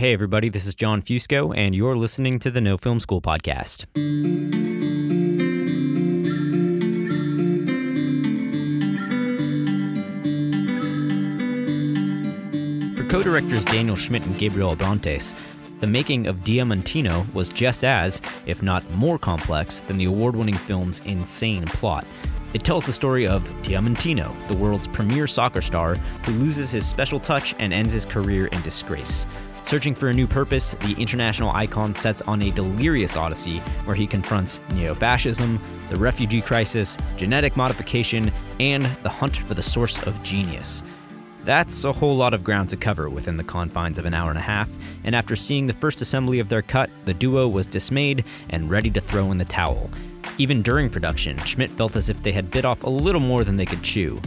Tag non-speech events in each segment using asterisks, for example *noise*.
Hey, everybody, this is John Fusco, and you're listening to the No Film School podcast. For co directors Daniel Schmidt and Gabriel Abrantes, the making of Diamantino was just as, if not more complex, than the award winning film's insane plot. It tells the story of Diamantino, the world's premier soccer star who loses his special touch and ends his career in disgrace. Searching for a new purpose, the international icon sets on a delirious odyssey where he confronts neo fascism, the refugee crisis, genetic modification, and the hunt for the source of genius. That's a whole lot of ground to cover within the confines of an hour and a half, and after seeing the first assembly of their cut, the duo was dismayed and ready to throw in the towel. Even during production, Schmidt felt as if they had bit off a little more than they could chew.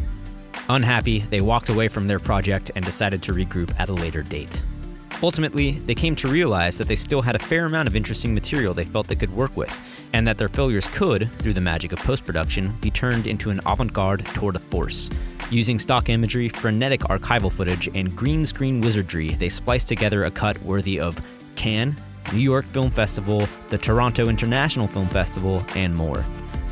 Unhappy, they walked away from their project and decided to regroup at a later date. Ultimately, they came to realize that they still had a fair amount of interesting material they felt they could work with, and that their failures could, through the magic of post production, be turned into an avant garde tour de force. Using stock imagery, frenetic archival footage, and green screen wizardry, they spliced together a cut worthy of Cannes, New York Film Festival, the Toronto International Film Festival, and more.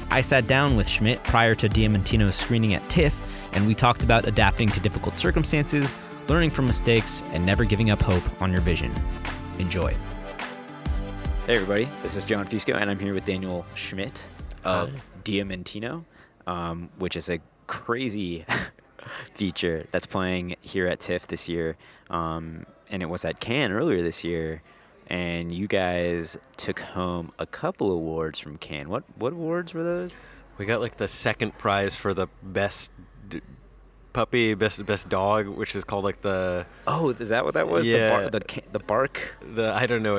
I sat down with Schmidt prior to Diamantino's screening at TIFF, and we talked about adapting to difficult circumstances, learning from mistakes, and never giving up hope on your vision. Enjoy. Hey, everybody. This is John Fusco, and I'm here with Daniel Schmidt of Diamantino, um, which is a crazy *laughs* feature that's playing here at TIFF this year. Um, and it was at Cannes earlier this year. And you guys took home a couple awards from Cannes. What what awards were those? We got like the second prize for the best d- puppy, best best dog, which is called like the Oh, is that what that was? Yeah. The, bar, the the bark. the I don't know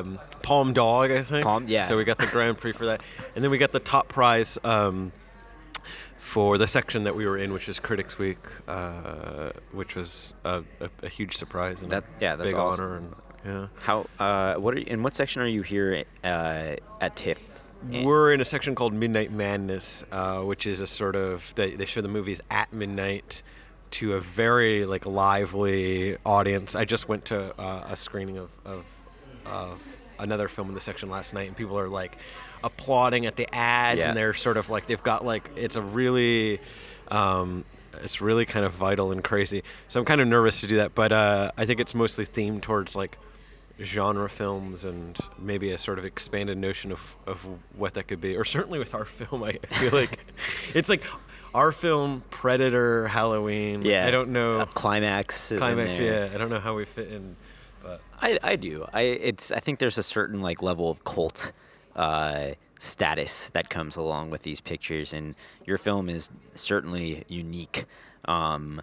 um, palm dog, I think. Palm- yeah. So we got the Grand Prix for that, and then we got the top prize um, for the section that we were in, which is Critics Week, uh, which was a, a, a huge surprise and That- a yeah, that's big awesome. honor. And yeah, How? Uh, what? Are you, in what section are you here uh, at TIFF? We're in a section called Midnight Madness, uh, which is a sort of they, they show the movies at midnight to a very like lively audience. I just went to uh, a screening of, of of another film in the section last night, and people are like applauding at the ads, Yeah. and they're sort of like they've got like it's a really. Um, it's really kind of vital and crazy. So I'm kind of nervous to do that, but uh, I think it's mostly themed towards like genre films and maybe a sort of expanded notion of, of what that could be. Or certainly with our *laughs* film, I feel like it's like our film, Predator, Halloween. yeah. I don't know. Uh, climax. Is in Climax, yeah. I don't know how we fit in, but I, I do. I it's I think there's a certain like level of cult uh, status that comes along with these pictures, and your film is certainly unique. Um,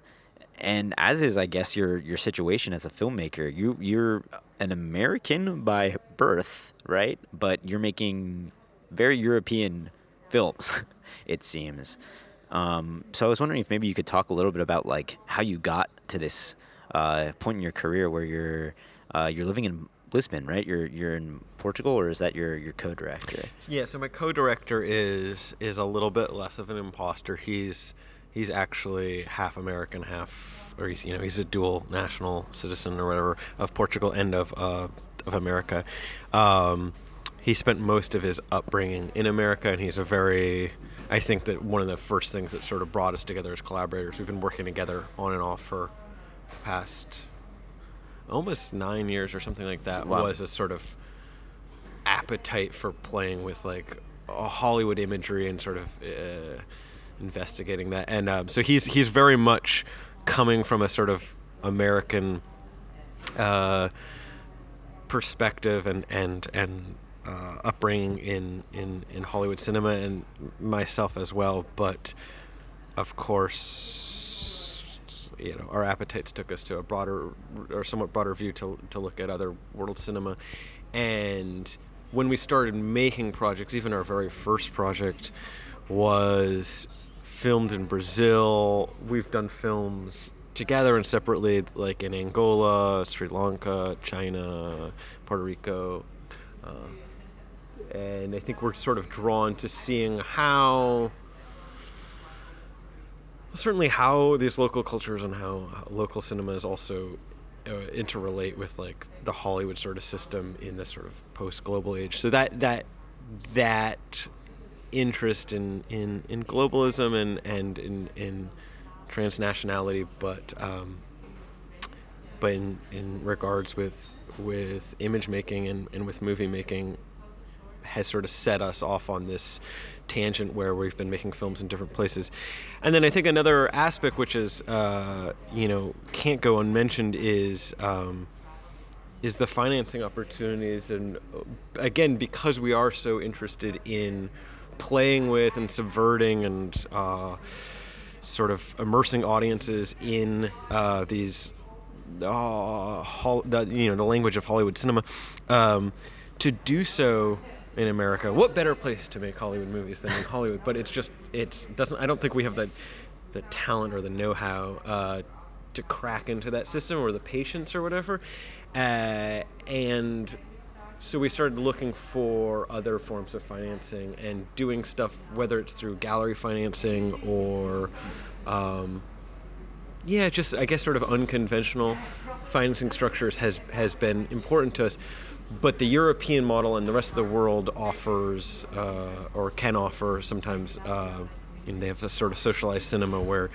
and as is, I guess your your situation as a filmmaker. You you're an American by birth, right? But you're making very European films. *laughs* it seems. Um, so I was wondering if maybe you could talk a little bit about like how you got to this uh, point in your career where you're uh, you're living in Lisbon, right? You're you're in Portugal, or is that your your co-director? Yeah, so my co-director is is a little bit less of an imposter. He's he's actually half American, half or he's you know he's a dual national citizen or whatever of Portugal and of uh, of America. Um, he spent most of his upbringing in America, and he's a very I think that one of the first things that sort of brought us together as collaborators. We've been working together on and off for the past almost nine years or something like that. Wow. Was a sort of appetite for playing with like a Hollywood imagery and sort of uh, investigating that. And um, so he's he's very much coming from a sort of American uh, perspective and and and uh, upbringing in, in in Hollywood cinema and myself as well. But of course, you know, our appetites took us to a broader or somewhat broader view to to look at other world cinema, and when we started making projects, even our very first project was filmed in Brazil. We've done films together and separately, like in Angola, Sri Lanka, China, Puerto Rico. Uh, and I think we're sort of drawn to seeing how, certainly, how these local cultures and how local cinema is also uh, interrelate with like the Hollywood sort of system in this sort of post-global age. So that that that interest in in, in globalism and and in in transnationality, but um, but in, in regards with with image making and, and with movie making has sort of set us off on this tangent where we've been making films in different places. And then I think another aspect which is uh, you know can't go unmentioned is um, is the financing opportunities and uh, again because we are so interested in playing with and subverting and uh, sort of immersing audiences in uh, these uh, hol- the, you know the language of Hollywood cinema um, to do so in America. What better place to make Hollywood movies than in Hollywood? But it's just it's doesn't. I don't think we have the the talent or the know-how uh, to crack into that system or the patience or whatever. Uh, and so we started looking for other forms of financing and doing stuff, whether it's through gallery financing or, um, yeah, just I guess sort of unconventional financing structures has has been important to us. But the European model and the rest of the world offers uh, or can offer sometimes. Uh, you know, they have a sort of socialized cinema where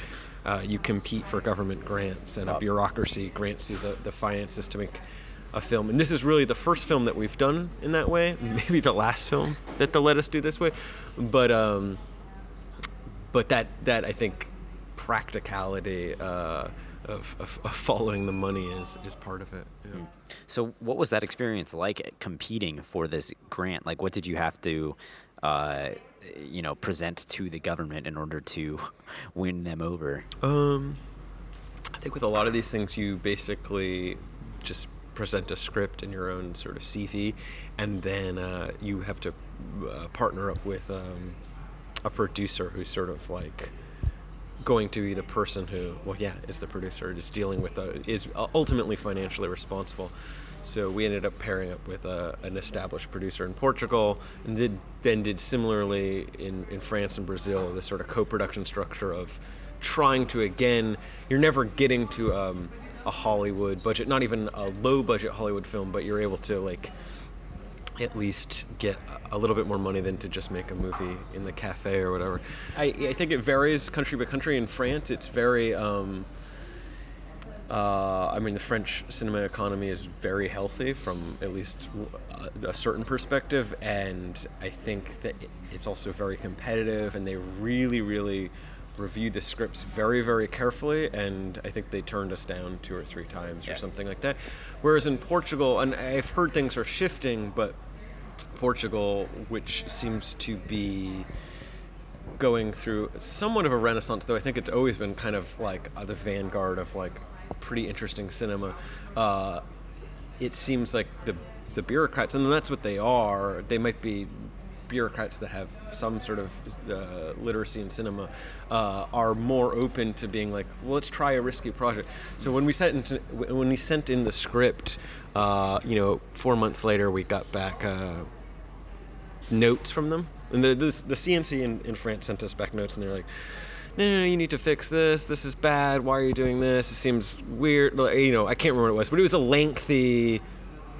uh, you compete for government grants and a bureaucracy grants you the, the finances to make a film. And this is really the first film that we've done in that way. *laughs* Maybe the last film that they'll let us do this way. But um, but that that I think practicality uh, of, of, of, following the money is is part of it. Yeah. So what was that experience like competing for this grant? Like what did you have to uh, you know present to the government in order to *laughs* win them over? Um, I think with a lot of these things, you basically just present a script in your own sort of CV, and then uh, you have to uh, partner up with um, a producer who's sort of like going to be the person who, well, yeah, is the producer, is dealing with the, is ultimately financially responsible. So we ended up pairing up with a, an established producer in Portugal, and did, then did similarly in, in France and Brazil, this sort of co-production structure of trying to again, you're never getting to um, a Hollywood budget, not even a low budget Hollywood film, but you're able to like at least get a little bit more money than to just make a movie in the cafe or whatever. I, I think it varies country by country. In France, it's very. Um, uh, I mean, the French cinema economy is very healthy from at least a, a certain perspective, and I think that it's also very competitive, and they really, really reviewed the scripts very, very carefully, and I think they turned us down two or three times yeah. or something like that. Whereas in Portugal, and I've heard things are shifting, but Portugal, which seems to be going through somewhat of a renaissance, though I think it's always been kind of like uh, the vanguard of like pretty interesting cinema. Uh, it seems like the the bureaucrats, and that's what they are. They might be bureaucrats that have some sort of uh, literacy in cinema uh, are more open to being like, well, let's try a risky project. So when we sent in, when we sent in the script, uh, you know, four months later, we got back uh, notes from them, and the this, the CNC in, in France sent us back notes, and they're like no, no, no, you need to fix this. This is bad. Why are you doing this? It seems weird. You know, I can't remember what it was, but it was a lengthy,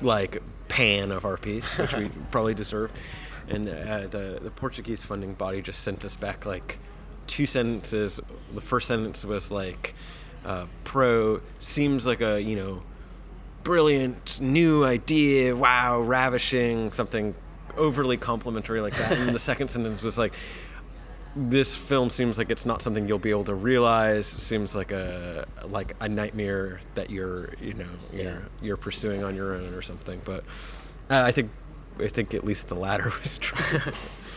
like, pan of our piece, which we *laughs* probably deserved. And uh, the the Portuguese funding body just sent us back like two sentences. The first sentence was like, uh, "Pro seems like a you know, brilliant new idea. Wow, ravishing something." overly complimentary like that and the second *laughs* sentence was like this film seems like it's not something you'll be able to realize. It seems like a like a nightmare that you're you know you're yeah. you're pursuing on your own or something. But uh, I think I think at least the latter *laughs* was true.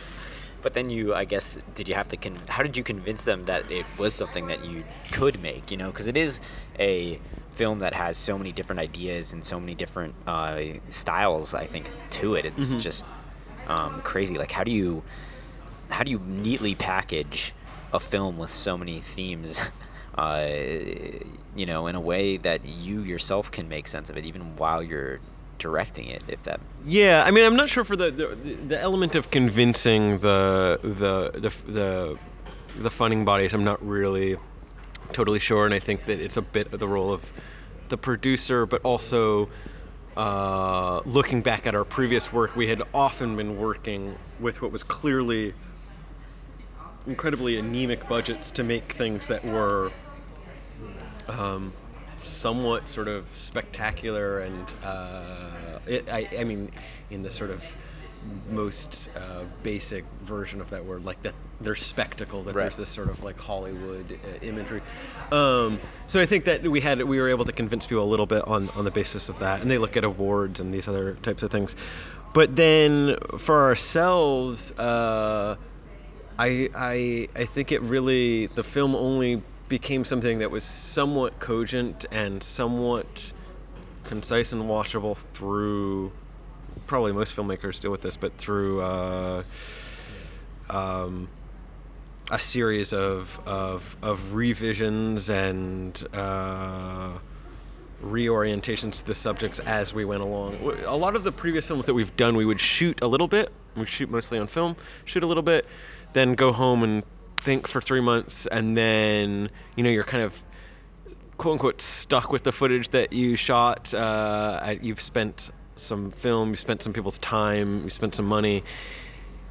*laughs* but then you, I guess, did you have to? Con- how did you convince them that it was something that you could make? You know, because it is a film that has so many different ideas and so many different uh, styles. I think to it, it's mm-hmm. just um, crazy. Like, how do you? how do you neatly package a film with so many themes *laughs* uh, you know in a way that you yourself can make sense of it even while you're directing it if that yeah i mean i'm not sure for the the, the element of convincing the, the the the the funding bodies i'm not really totally sure and i think that it's a bit of the role of the producer, but also uh, looking back at our previous work, we had often been working with what was clearly incredibly anemic budgets to make things that were um, somewhat sort of spectacular and uh, it, I, I mean in the sort of most uh, basic version of that word like that there's spectacle that Right. there's this sort of like hollywood uh, imagery um, so i think that we had we were able to convince people a little bit on on the basis of that and they look at awards and these other types of things but then for ourselves uh, I, I I think it really the film only became something that was somewhat cogent and somewhat concise and watchable through probably most filmmakers deal with this, but through uh, um, a series of, of of revisions and uh, reorientations to the subjects as we went along. A lot of the previous films that we've done, we would shoot a little bit. We shoot mostly on film, shoot a little bit, then go home and think for three months, and then you know you're kind of quote unquote stuck with the footage that you shot. Uh, you've spent some film, you spent some people's time, you spent some money.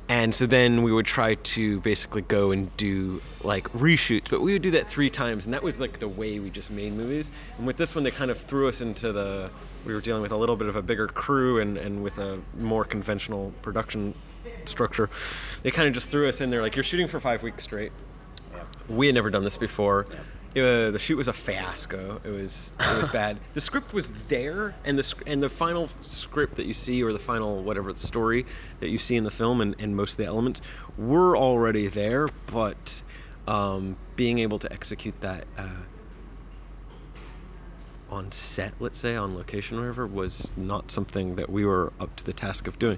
And so then we would try to basically go and do like reshoots, but we would do that three times, and that was like the way we just made movies. And with this one, they kind of threw us into the. We were dealing with a little bit of a bigger crew and, and with a more conventional production structure. They kind of just threw us in there, like, you're shooting for five weeks straight. We had never done this before. Uh, the shoot was a fiasco. It was it was bad. The script was there, and the and the final script that you see, or the final whatever the story that you see in the film, and, and most of the elements were already there. But um, being able to execute that uh, on set, let's say on location, or whatever, was not something that we were up to the task of doing.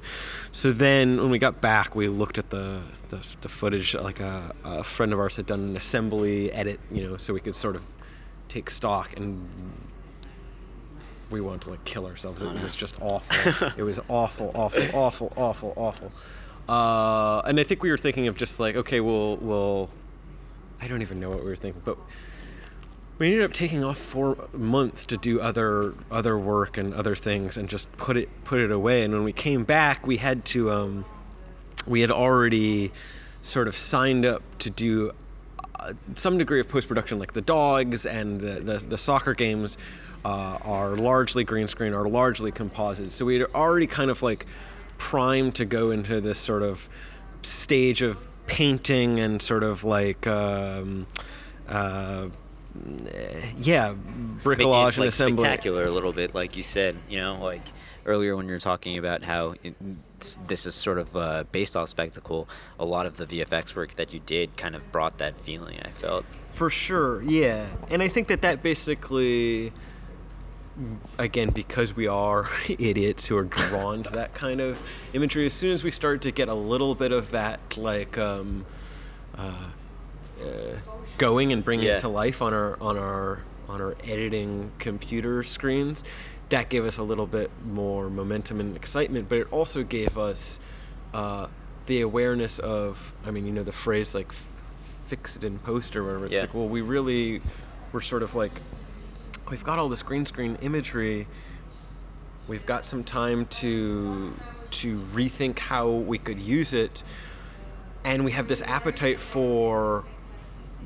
So then, when we got back, we looked at the the, the footage. Like a, a friend of ours had done an assembly edit, you know, so we could sort of take stock and. We wanted to like kill ourselves. It was just awful. *laughs* it was awful, awful, awful, awful, awful. Uh, and I think we were thinking of just like, okay, we'll, we'll. I don't even know what we were thinking, but we ended up taking off four months to do other other work and other things and just put it put it away. And when we came back we had to um, we had already sort of signed up to do uh, some degree of post production like the dogs and the the, the soccer games uh, are largely green screen are largely composite. So we had already kind of like primed to go into this sort of stage of painting and sort of like um, uh, yeah, it, bricolage and assembly. spectacular a little bit, like you said. You know, like earlier when you were talking about how it, this is sort of uh, based off spectacle. A lot of the VFX work that you did kind of brought that feeling. I felt. For sure, yeah. And I think that that basically, again, because we are *laughs* idiots who are drawn to that kind of imagery, as soon as we start to get a little bit of that, like, um, uh, uh, going and bringing Yeah. it to life on our on our on our editing computer screens, that gave us a little bit more momentum and excitement. But it also gave us uh, the awareness of, I mean, you know, the phrase like fix it in post or whatever. It's Yeah. like, well, we really, we're sort of like, we've got all this green screen imagery. We've got some time to to rethink how we could use it, and we have this appetite for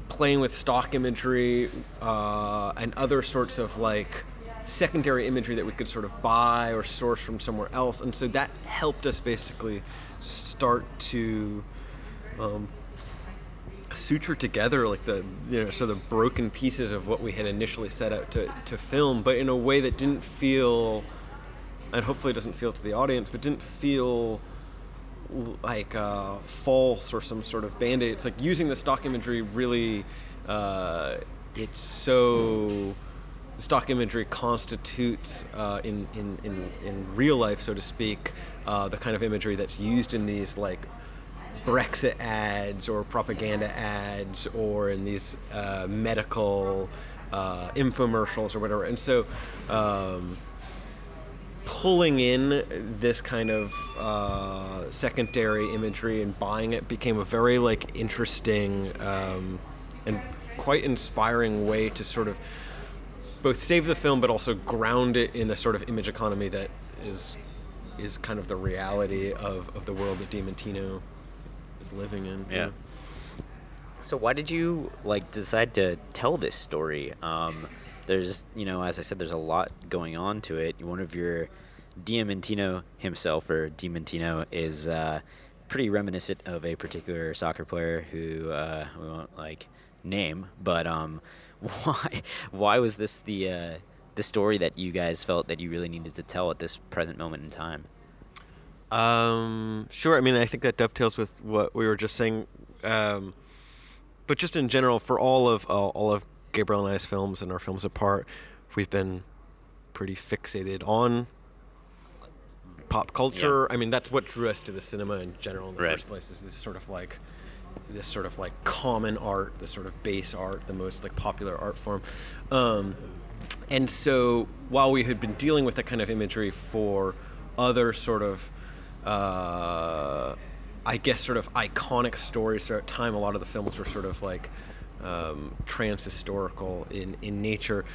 playing with stock imagery uh, and other sorts of like secondary imagery that we could sort of buy or source from somewhere else, and so that helped us basically start to um, suture together like the you know sort of broken pieces of what we had initially set out to, to film, but in a way that didn't feel, and hopefully doesn't feel to the audience, but didn't feel like uh, false or some sort of band-aid. It's like using the stock imagery really, uh, it's so stock imagery constitutes uh, in, in, in, in real life, so to speak, uh, the kind of imagery that's used in these like Brexit ads or propaganda ads or in these uh, medical uh, infomercials or whatever. And so um, pulling in this kind of uh, secondary imagery and buying it became a very like interesting um, and quite inspiring way to sort of both save the film but also ground it in a sort of image economy that is is kind of the reality of, of the world that Diamantino is living in. Yeah. So why did you like decide to tell this story? Um, there's you know as I said, there's a lot going on to it. One of your Diamantino himself or Diamantino is uh, pretty reminiscent of a particular soccer player who uh, we won't like name, but um, *laughs* why why was this the uh, the story that you guys felt that you really needed to tell at this present moment in time? Um, sure. I mean, I think that dovetails with what we were just saying. Um, but just in general, for all of uh, all of Gabriel and I's films and our films apart, we've been pretty fixated on pop culture. Yeah. I mean, that's what drew us to the cinema in general in the Right. first place. Is this sort of like this sort of like common art, the sort of base art, the most like popular art form. Um, and so while we had been dealing with that kind of imagery for other sort of uh, I guess sort of iconic stories throughout time. A lot of the films were sort of like um, trans-historical in, in nature.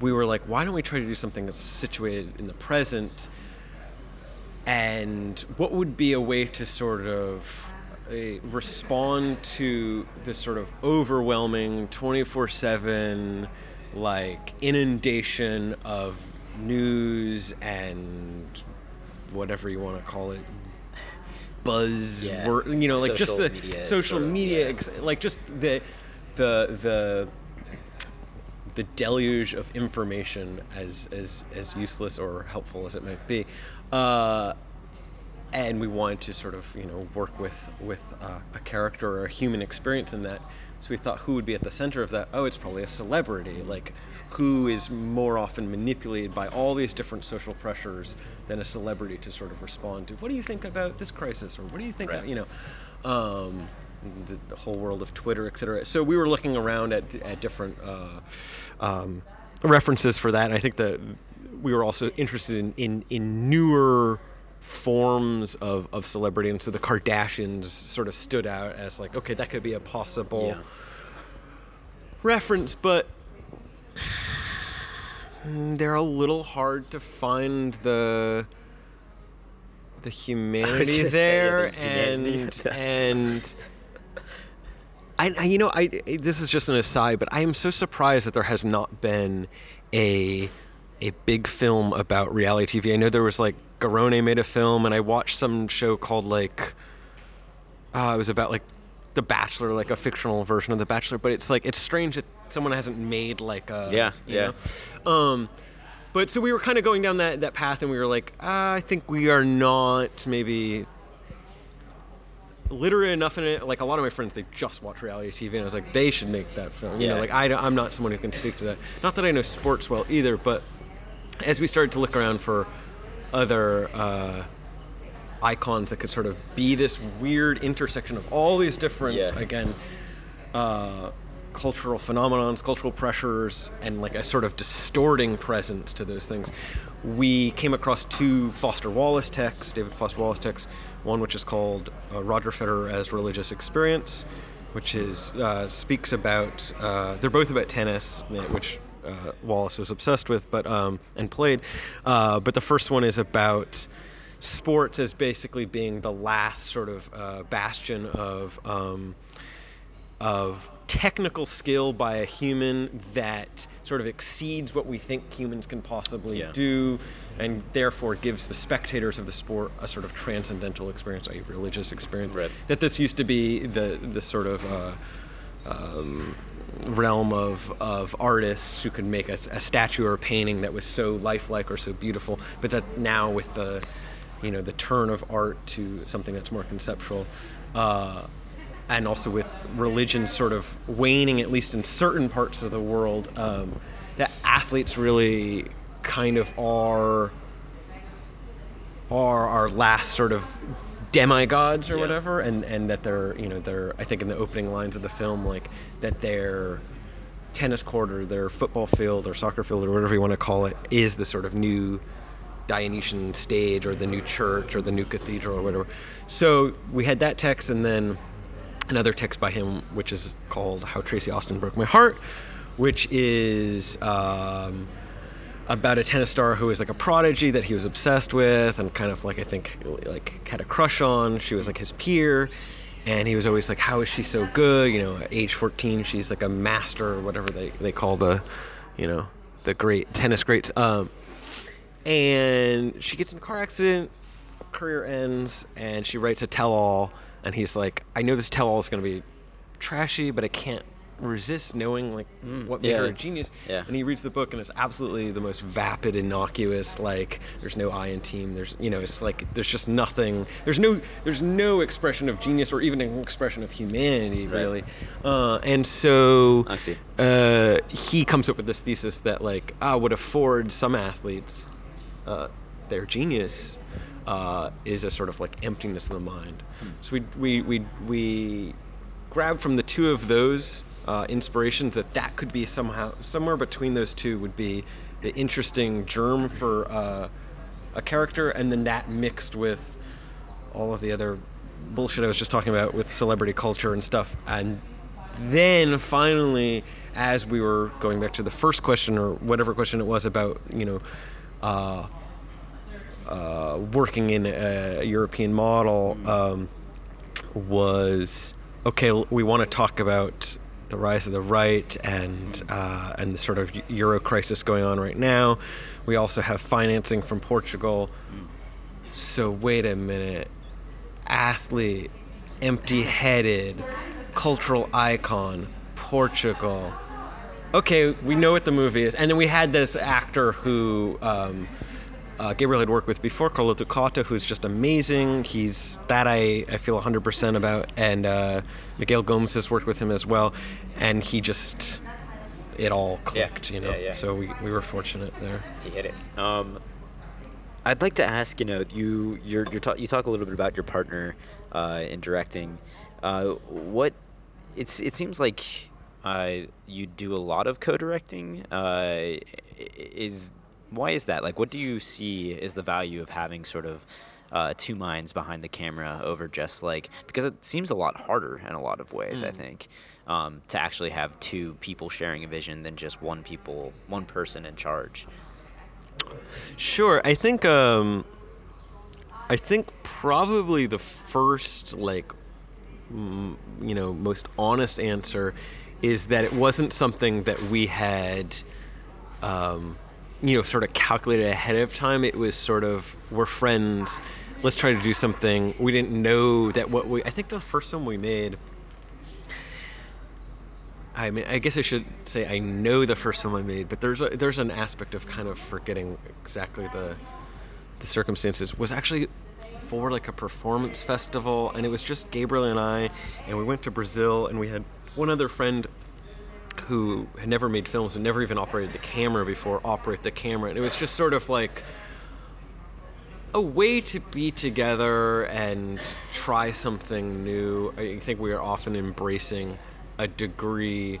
We were like, why don't we try to do something that's situated in the present? And what would be a way to sort of uh, respond to this sort of overwhelming 24/7 like inundation of news and whatever you want to call it buzz Yeah. wor- you know like just the media social sort of, media yeah. ex- like just the the the the deluge of information as as as useless or helpful as it might be uh and we wanted to sort of you know work with with uh, a character or a human experience in that. So we thought who would be at the center of that? Oh it's probably a celebrity. Like who is more often manipulated by all these different social pressures than a celebrity to sort of respond to what do you think about this crisis? or what do you think Right. you know um, the, the whole world of Twitter, et cetera. So we were looking around at, at different uh, um, references for that. And I think that we were also interested in, in, in newer forms of, of celebrity. And so the Kardashians sort of stood out as like, okay, that could be a possible Yeah. reference, but they're a little hard to find the the *laughs* humanity gonna say, there yeah, the humanity. and and I, I you know I this is just an aside, but I am so surprised that there has not been a a big film about reality TV. I know there was like Garrone made a film, and I watched some show called like uh, it was about like The Bachelor, like a fictional version of The Bachelor. But it's like it's strange that someone hasn't made like a Yeah, yeah. Um, but so we were kind of going down that that path, and we were like, uh, I think we are not maybe literate enough in it. Like a lot of my friends, they just watch reality TV, and I was like, they should make that film. You know, like I, am not someone who can speak to that. Not that I know sports well either, but as we started to look around for other uh, icons that could sort of be this weird intersection of all these different, Yeah. again, uh, cultural phenomenons, cultural pressures, and like a sort of distorting presence to those things. We came across two Foster Wallace texts, David Foster Wallace texts. One which is called uh, Roger Federer as Religious Experience, which is uh, speaks about. Uh, they're both about tennis, uh, which uh, Wallace was obsessed with, but um, and played. Uh, but the first one is about sports as basically being the last sort of uh, bastion of. Um, of technical skill by a human that sort of exceeds what we think humans can possibly Yeah. do and therefore gives the spectators of the sport a sort of transcendental experience a religious experience Right. that this used to be the the sort of uh, um, realm of, of artists who could make a, a statue or a painting that was so lifelike or so beautiful, but that now with the you know the turn of art to something that's more conceptual, uh, and also with religion sort of waning at least in certain parts of the world, um, that athletes really kind of are are our last sort of demigods or Yeah. whatever and and that they're you know they're i think in the opening lines of the film like that their tennis court or their football field or soccer field or whatever you want to call it is the sort of new dionysian stage or the new church or the new cathedral or whatever so we had that text and then another text by him which is called how tracy austin broke my heart which is um, about a tennis star who is like a prodigy that he was obsessed with and kind of like I think like had a crush on. She was like his peer, and he was always like, "How is she so good?" You know, at age 14, she's like a master or whatever they they call the, you know, the great tennis greats. Um, and she gets in a car accident, career ends, and she writes a tell-all, and he's like, "I know this tell-all is going to be trashy, but I can't." resist knowing like what made yeah. her a genius Yeah. and he reads the book and it's absolutely the most vapid innocuous like there's no i in team there's you know it's like there's just nothing there's no there's no expression of genius or even an expression of humanity Right. really uh, and so I see. uh, he comes up with this thesis that like ah would afford some athletes uh, their genius uh, is a sort of like emptiness of the mind. So we we we, we grab from the two of those uh, inspirations that that could be somehow somewhere between those two would be the interesting germ for uh, a character and then that mixed with all of the other bullshit I was just talking about with celebrity culture and stuff. And then finally as we were going back to the first question or whatever question it was about you know uh, uh, working in a European model um, was okay. We want to talk about the rise of the right and uh, and the sort of euro crisis going on right now. We also have financing from Portugal. So wait a minute, athlete, empty-headed, cultural icon, Portugal okay, we know what the movie is. And then we had this actor who um, uh, Gabriel had worked with before, Carloto Cotta, who's just amazing. He's that I, I feel 100% about. And uh, Miguel Gomes has worked with him as well. And he just, it all clicked, you know. Yeah, yeah. So we, we were fortunate there. He hit it. Um, I'd like to ask, you know, you you're, you're ta- you talk a little bit about your partner uh, in directing. Uh, what it's it seems like uh, you do a lot of co-directing. Uh, is why is that? Like, what do you see is the value of having sort of uh, two minds behind the camera over just like because it seems a lot harder in a lot of ways. I think um, to actually have two people sharing a vision than just one people one person in charge. Sure. I think um, I think probably the first like mm, you know most honest answer is that it wasn't something that we had um, you know sort of calculated ahead of time. It was sort of we're friends. Let's try to do something. We didn't know that what we. I think the first one we made. I mean, I guess I should say I know the first film I made, but there's a, there's an aspect of kind of forgetting exactly the the circumstances. Was actually for like a performance festival, and it was just Gabriel and I, and we went to Brazil, and we had one other friend who had never made films and never even operated the camera before operate the camera, and it was just sort of like a way to be together and try something new. I think we are often embracing a degree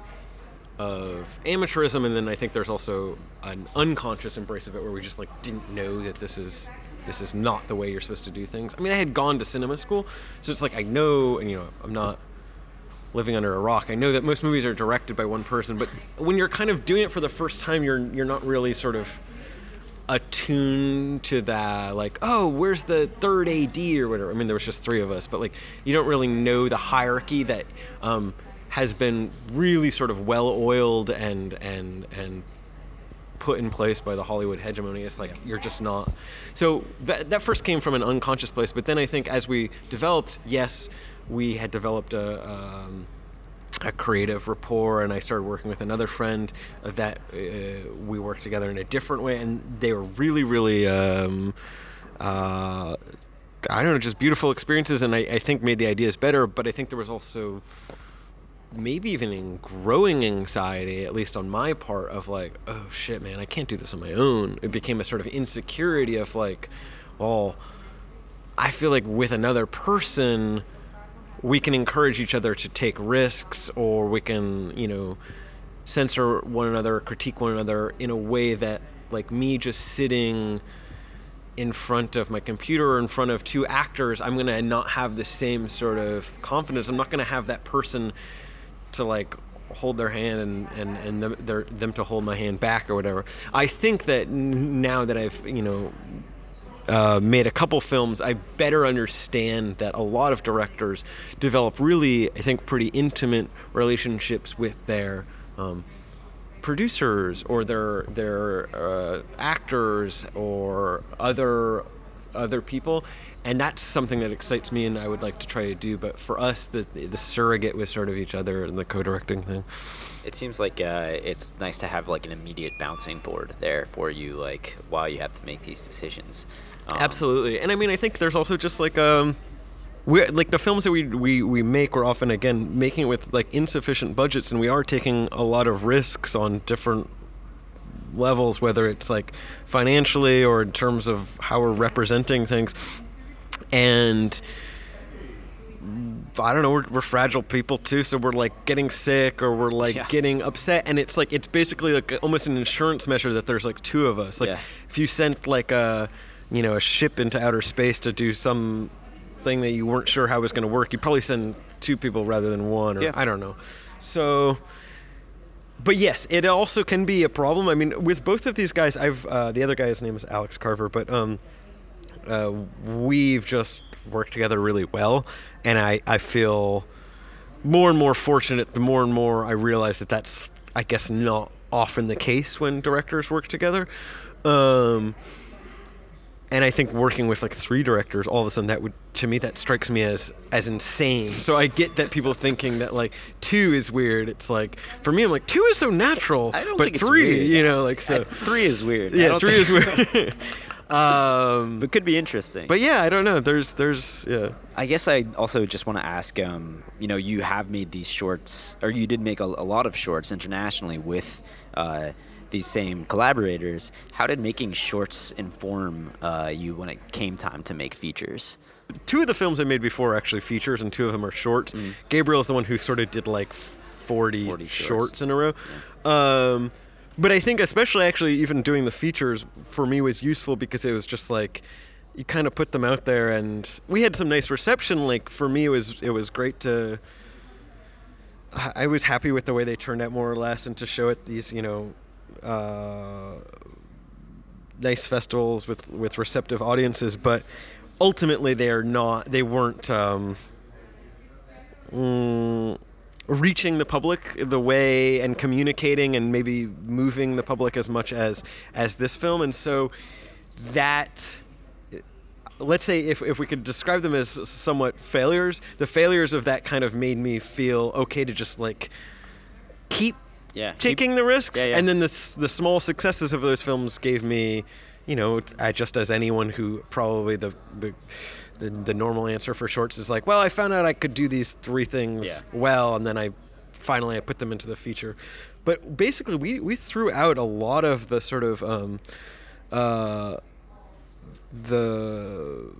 of amateurism, and then I think there's also an unconscious embrace of it where we just like didn't know that this is this is not the way you're supposed to do things. I mean, I had gone to cinema school, so it's like I know, and you know, I'm not living under a rock. I know that most movies are directed by one person, but when you're kind of doing it for the first time, you're you're not really sort of attuned to that like oh where's the third ad or whatever. I mean there was just three of us but like you don't really know the hierarchy that um, has been really sort of well oiled and and and put in place by the hollywood hegemony. It's like you're just not. So that, that first came from an unconscious place but then i think as we developed yes we had developed a um, a creative rapport and I started working with another friend that uh, we worked together in a different way and they were really really um, uh, I don't know just beautiful experiences and I, I think made the ideas better but I think there was also maybe even in growing anxiety at least on my part of like oh shit man I can't do this on my own. It became a sort of insecurity of like well I feel like with another person we can encourage each other to take risks or we can you know censor one another critique one another in a way that like me just sitting in front of my computer or in front of two actors i'm to not have the same sort of confidence i'm not to have that person to like hold their hand and and and them, their, them to hold my hand back or whatever. I think that now that I've you know uh, made a couple films, I better understand that a lot of directors develop really, I think, pretty intimate relationships with their um, producers or their their uh, actors or other other people, and that's something that excites me, and I would like to try to do. But for us, the the surrogate was sort of each other and the co-directing thing. It seems like uh, it's nice to have like an immediate bouncing board there for you, like while you have to make these decisions. Um, Absolutely, and I mean, I think there's also just like um, we like the films that we we we make. We're often again making it with like insufficient budgets, and we are taking a lot of risks on different levels, whether it's like financially or in terms of how we're representing things, and. I don't know. We're, we're fragile people too, so we're like getting sick or we're like Yeah. getting upset, and it's like it's basically like almost an insurance measure that there's like two of us. Like Yeah. if you sent like a you know a ship into outer space to do some thing that you weren't sure how it was going to work, you'd probably send two people rather than one, or Yeah. I don't know. So, but yes, it also can be a problem. I mean, with both of these guys, I've uh, the other guy's name is Alex Carver, but um, uh, we've just worked together really well, and I I feel more and more fortunate the more and more I realize that that's I guess not often the case when directors work together. Um, and I think working with like three directors, all of a sudden that would to me that strikes me as as insane. So I get that people thinking that like two is weird. It's like for me, I'm like two is so natural, I don't but three, you know, like so. I- three is weird. Yeah, three is weird. *laughs* *laughs* um, but could be interesting. but yeah, I don't know. There's there's yeah. I guess I also just want to ask. Um, you know, you have made these shorts, or you did make a, a lot of shorts internationally with uh, these same collaborators. How did making shorts inform uh, you when it came time to make features? two of the films I made before are actually features, and two of them are shorts. Gabriel is the one who sort of did like 40, 40 shorts. shorts. in a row. Um, but I think, especially actually, even doing the features for me was useful because it was just like you kind of put them out there, and we had some nice reception. Like for me, it was it was great to. I was happy with the way they turned out, more or less, and to show it these, you know, uh, nice festivals with with receptive audiences. But ultimately, they are not. They weren't. Um, mm, reaching the public the way and communicating and maybe moving the public as much as as this film and so that let's say if, if we could describe them as somewhat failures the failures of that kind of made me feel okay to just like keep Yeah, taking the risks Yeah, yeah. and then the, the small successes of those films gave me you know I, just as anyone who probably the, the the the normal answer for shorts is like well i found out i could do these three things Yeah. well and then i finally i put them into the feature but basically we we threw out a lot of the sort of um uh the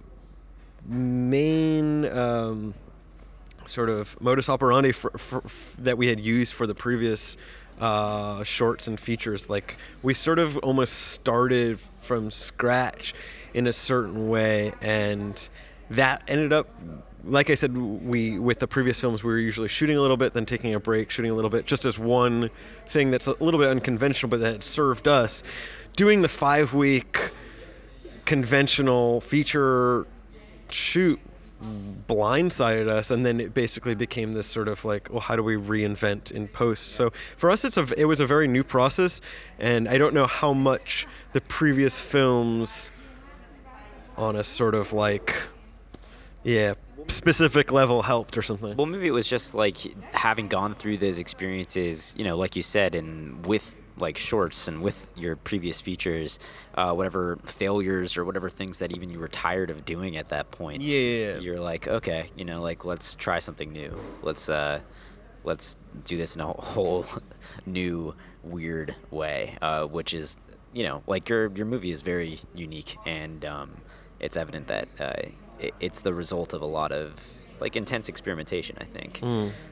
main um, sort of modus operandi for, for, f that we had used for the previous uh, shorts and features. Like we sort of almost started from scratch in a certain way, and that ended up. Like I said, we with the previous films we were usually shooting a little bit, then taking a break, shooting a little bit, just as one thing that's a little bit unconventional, but that served us. Doing the five week conventional feature shoot blindsided us and then it basically became this sort of like well how do we reinvent in post? So for us it's a it was a very new process and i don't know how much the previous films on a sort of like yeah specific level helped or something. Well, maybe it was just like having gone through those experiences, you know, like you said, and with like shorts and with your previous features, uh, whatever failures or whatever things that even you were tired of doing at that point. Yeah. You're like, okay, you know, like let's try something new. Let's uh, let's do this in a *laughs* whole new weird way, uh, which is, you know, like your your movie is very unique and um, it's evident that uh, it, it's the result of a lot of like intense experimentation. I think.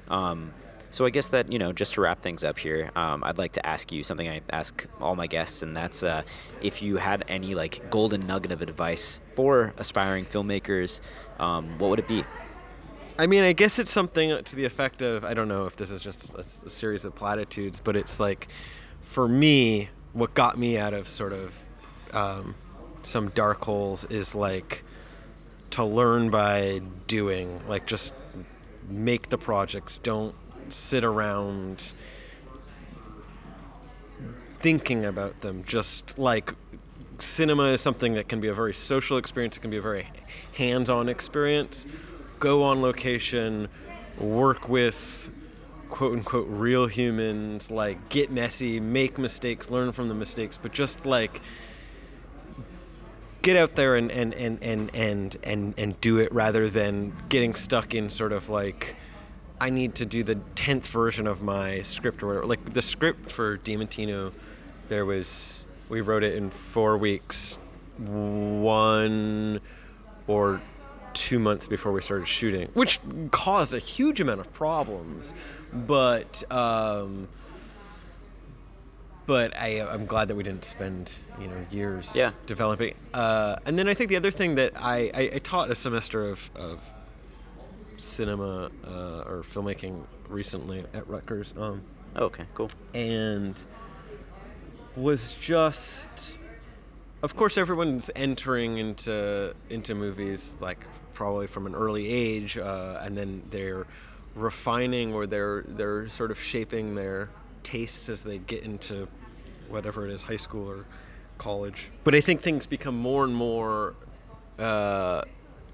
Um, so I guess that you know, just to wrap things up here, um, I'd like to ask you something I ask all my guests, and that's uh, if you had any like golden nugget of advice for aspiring filmmakers, um, what would it be? I mean, I guess it's something to the effect of I don't know if this is just a, a series of platitudes, but it's like, for me, what got me out of sort of um, some dark holes is like to learn by doing, like just make the projects. Don't sit around thinking about them. Just like cinema is something that can be a very social experience. It can be a very hands-on experience. Go on location, work with quote unquote real humans, like get messy, make mistakes, learn from the mistakes, but just like get out there and and, and, and, and, and, and do it rather than getting stuck in sort of like I need to do the tenth version of my script or whatever. Like the script for Diamantino, there was we wrote it in four weeks, one or two months before we started shooting, which caused a huge amount of problems. But um, but I, I'm glad that we didn't spend you know years Yeah. developing. Uh, and then I think the other thing that I, I, I taught a semester of, of cinema uh, or filmmaking recently at Rutgers. Um, Oh, okay, cool. and was just of course everyone's entering into into movies like probably from an early age uh, and then they're refining or they're they're sort of shaping their tastes as they get into whatever it is high school or college but i think things become more and more uh,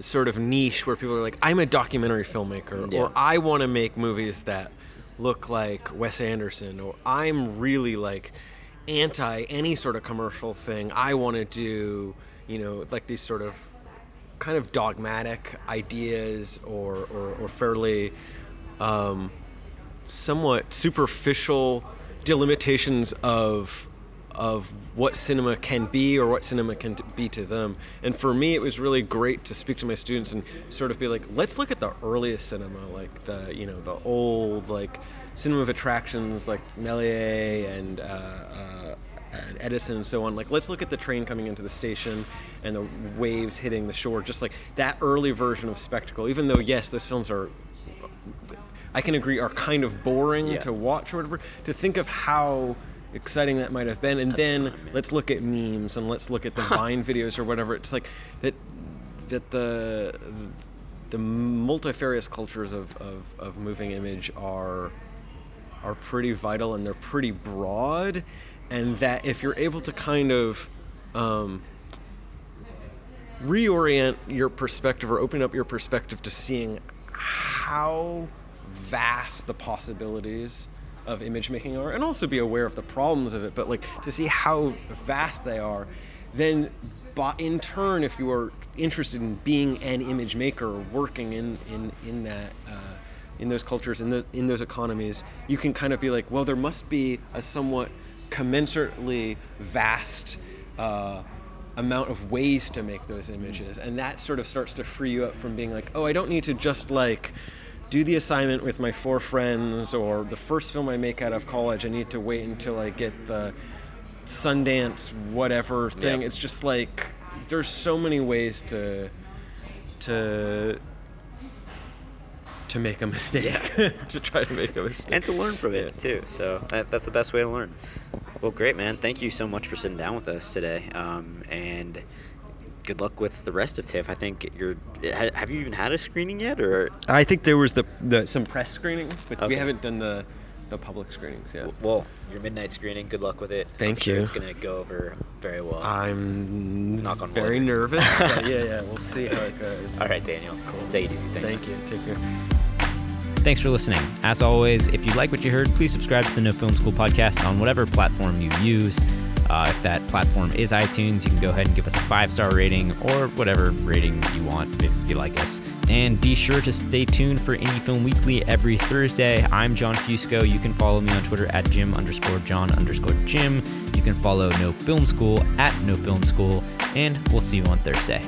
sort of niche where people are like i'm a documentary filmmaker Yeah. or i want to make movies that look like Wes Anderson, or I'm really like anti any sort of commercial thing. I want to do, you know, like these sort of kind of dogmatic ideas or, or, or fairly um, somewhat superficial delimitations of of what cinema can be or what cinema can be to them. And for me, it was really great to speak to my students and sort of be like, let's look at the earliest cinema, like the you know the old like cinema of attractions, like Méliès and. Uh, uh, and Edison and so on. Like, let's look at the train coming into the station and the waves hitting the shore. Just like that early version of spectacle. Even though, yes, those films are I can agree are kind of boring Yeah. to watch or whatever. To think of how exciting that might have been, and At the then time, yeah. let's look at memes and let's look at the *laughs* Vine videos or whatever. It's like that that the the multifarious cultures of, of, of moving image are are pretty vital and they're pretty broad, and that if you're able to kind of um, reorient your perspective or open up your perspective to seeing how vast the possibilities of image making are and also be aware of the problems of it but like to see how vast they are then in turn if you are interested in being an image maker or working in in in that uh, in those cultures in the in those economies you can kind of be like well there must be a somewhat commensurately vast uh, amount of ways to make those images and that sort of starts to free you up from being like oh i don't need to just like do the assignment with my four friends or the first film i make out of college i need to wait until i get the sundance whatever thing Yeah. it's just like there's so many ways to to to make a mistake *laughs* to try to make a mistake and to learn from it too. So that's the best way to learn. Well, great, man. Thank you so much for sitting down with us today. Um, and good luck with the rest of TIFF. I think you're. Have you even had a screening yet, or I think there was the, the some press screenings, but we haven't done the the public screenings yet. well, your midnight screening? Good luck with it. I'm Thank sure you. It's gonna go over very well. I'm Knock on very wood. nervous. but *laughs* yeah, yeah, we'll see how it goes. All right, Daniel. Cool. Take it easy. Thanks. Thank man. you. Take care. Thanks for listening. As always, if you like what you heard, please subscribe to the No Film School podcast on whatever platform you use. Uh, if that platform is iTunes, you can go ahead and give us a five star rating or whatever rating you want if you like us. And be sure to stay tuned for Indie Film Weekly every Thursday. I'm Jon Fusco. You can follow me on Twitter at Jim underscore John underscore Jim. You can follow No Film School at No Film School. And we'll see you on Thursday.